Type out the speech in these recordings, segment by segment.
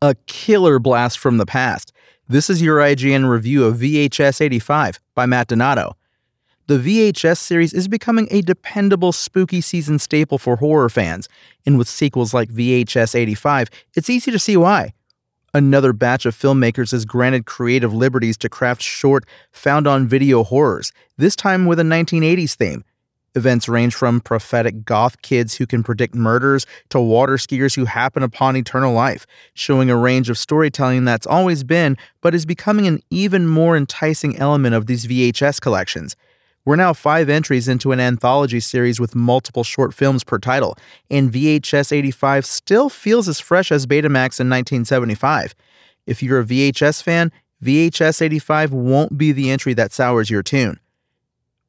A killer blast from the past. This is your IGN review of VHS 85 by Matt Donato. The VHS series is becoming a dependable spooky season staple for horror fans, and with sequels like VHS 85, it's easy to see why. Another batch of filmmakers is granted creative liberties to craft short, found on video horrors, this time with a 1980s theme. Events range from prophetic goth kids who can predict murders to water skiers who happen upon eternal life, showing a range of storytelling that's always been, but is becoming an even more enticing element of these VHS collections. We're now five entries into an anthology series with multiple short films per title, and VHS 85 still feels as fresh as Betamax in 1975. If you're a VHS fan, VHS 85 won't be the entry that sours your tune.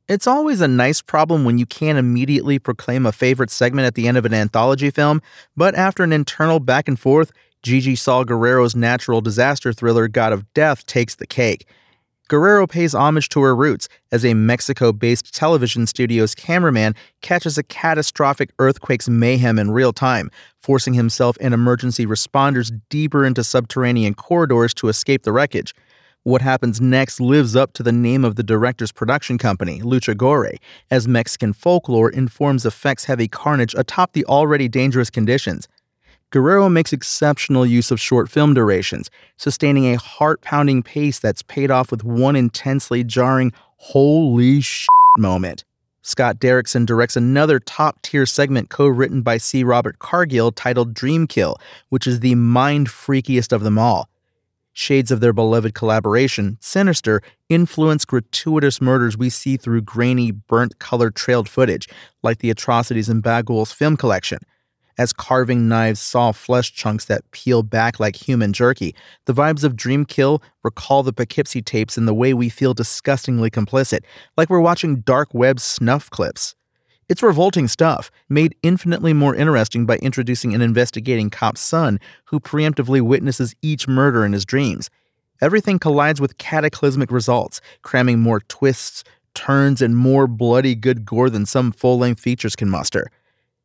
It's always a nice problem when you can't immediately proclaim a favorite segment at the end of an anthology film, but after an internal back and forth, Gigi Saul Guerrero's natural disaster thriller God of Death takes the cake. Guerrero pays homage to her roots as a Mexico based television studio's cameraman catches a catastrophic earthquake's mayhem in real time, forcing himself and emergency responders deeper into subterranean corridors to escape the wreckage. What happens next lives up to the name of the director's production company, Lucha Gore, as Mexican folklore informs effects heavy carnage atop the already dangerous conditions. Guerrero makes exceptional use of short film durations, sustaining a heart pounding pace that's paid off with one intensely jarring, holy shit moment. Scott Derrickson directs another top tier segment co written by C. Robert Cargill titled Dream Kill, which is the mind freakiest of them all. Shades of their beloved collaboration, Sinister, influence gratuitous murders we see through grainy, burnt colored trailed footage, like the atrocities in Bughuul's film collection. As carving knives saw flesh chunks that peel back like human jerky, the vibes of Dream Kill recall the Poughkeepsie tapes in the way we feel disgustingly complicit, like we're watching dark web snuff clips. It's revolting stuff, made infinitely more interesting by introducing an investigating cop's son who preemptively witnesses each murder in his dreams. Everything collides with cataclysmic results, cramming more twists, turns, and more bloody good gore than some full length features can muster.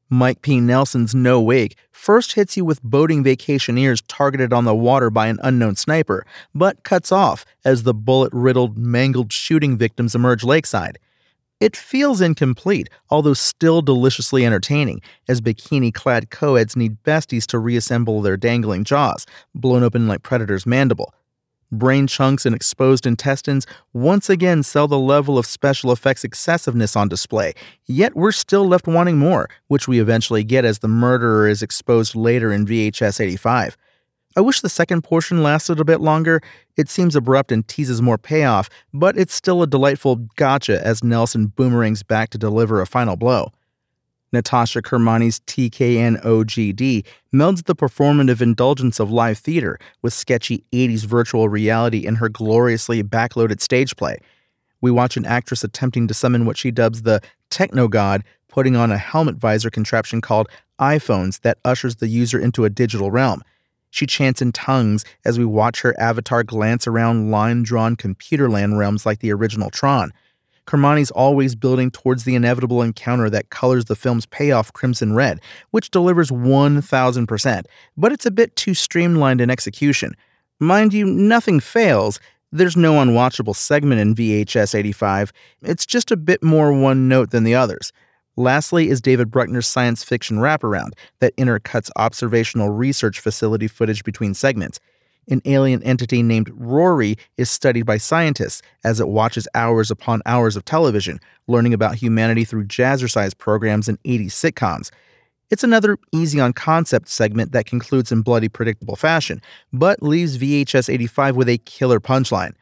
Mike P. Nelson's No Wake first hits you with boating vacationers targeted on the water by an unknown sniper, but cuts off as the bullet riddled, mangled shooting victims emerge lakeside. It feels incomplete, although still deliciously entertaining, as bikini clad co-eds need besties to reassemble their dangling jaws, blown open like Predator's mandible. Brain chunks and exposed intestines once again sell the level of special effects excessiveness on display, yet we're still left wanting more, which we eventually get as the murderer is exposed later in VHS 85. I wish the second portion lasted a bit longer. It seems abrupt and teases more payoff, but it's still a delightful gotcha as Nelson boomerangs back to deliver a final blow. Natasha Kermani's TKNOGD melds the performative indulgence of live theater with sketchy 80s virtual reality in her gloriously backloaded stage play. We watch an actress attempting to summon what she dubs the techno god, putting on a helmet visor contraption called EyePhones that ushers the user into a digital realm. She chants in tongues as we watch her avatar glance around line drawn computerland realms like the original Tron. Kermani's always building towards the inevitable encounter that colors the film's payoff crimson red, which delivers 1000%, but it's a bit too streamlined in execution. Mind you, nothing fails. There's no unwatchable segment in VHS 85. It's just a bit more one note than the others. Lastly is David Bruckner's science fiction wraparound that intercuts observational research facility footage between segments. An alien entity named Rory is studied by scientists as it watches hours upon hours of television, learning about humanity through jazzercise programs and 80s sitcoms. It's another easy on concept segment that concludes in bloody predictable fashion, but leaves VHS 85 with a killer punchline.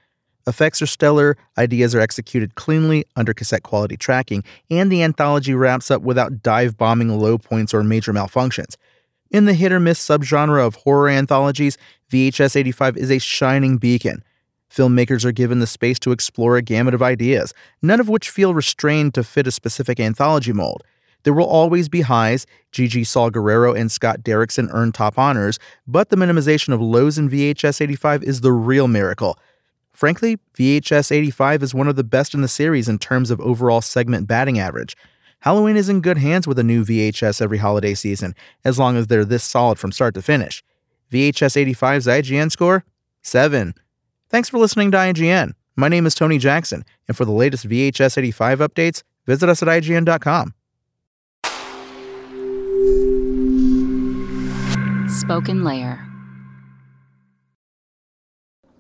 Effects are stellar, ideas are executed cleanly under cassette quality tracking, and the anthology wraps up without dive bombing low points or major malfunctions. In the hit or miss subgenre of horror anthologies, VHS 85 is a shining beacon. Filmmakers are given the space to explore a gamut of ideas, none of which feel restrained to fit a specific anthology mold. There will always be highs. Gigi Saul Guerrero and Scott Derrickson earned top honors, but the minimization of lows in VHS 85 is the real miracle. Frankly, VHS 85 is one of the best in the series in terms of overall segment batting average. Halloween is in good hands with a new VHS every holiday season, as long as they're this solid from start to finish. VHS 85's IGN score? 7. Thanks for listening to IGN. My name is Tony Jackson, and for the latest VHS 85 updates, visit us at IGN.com. Spoken Layer.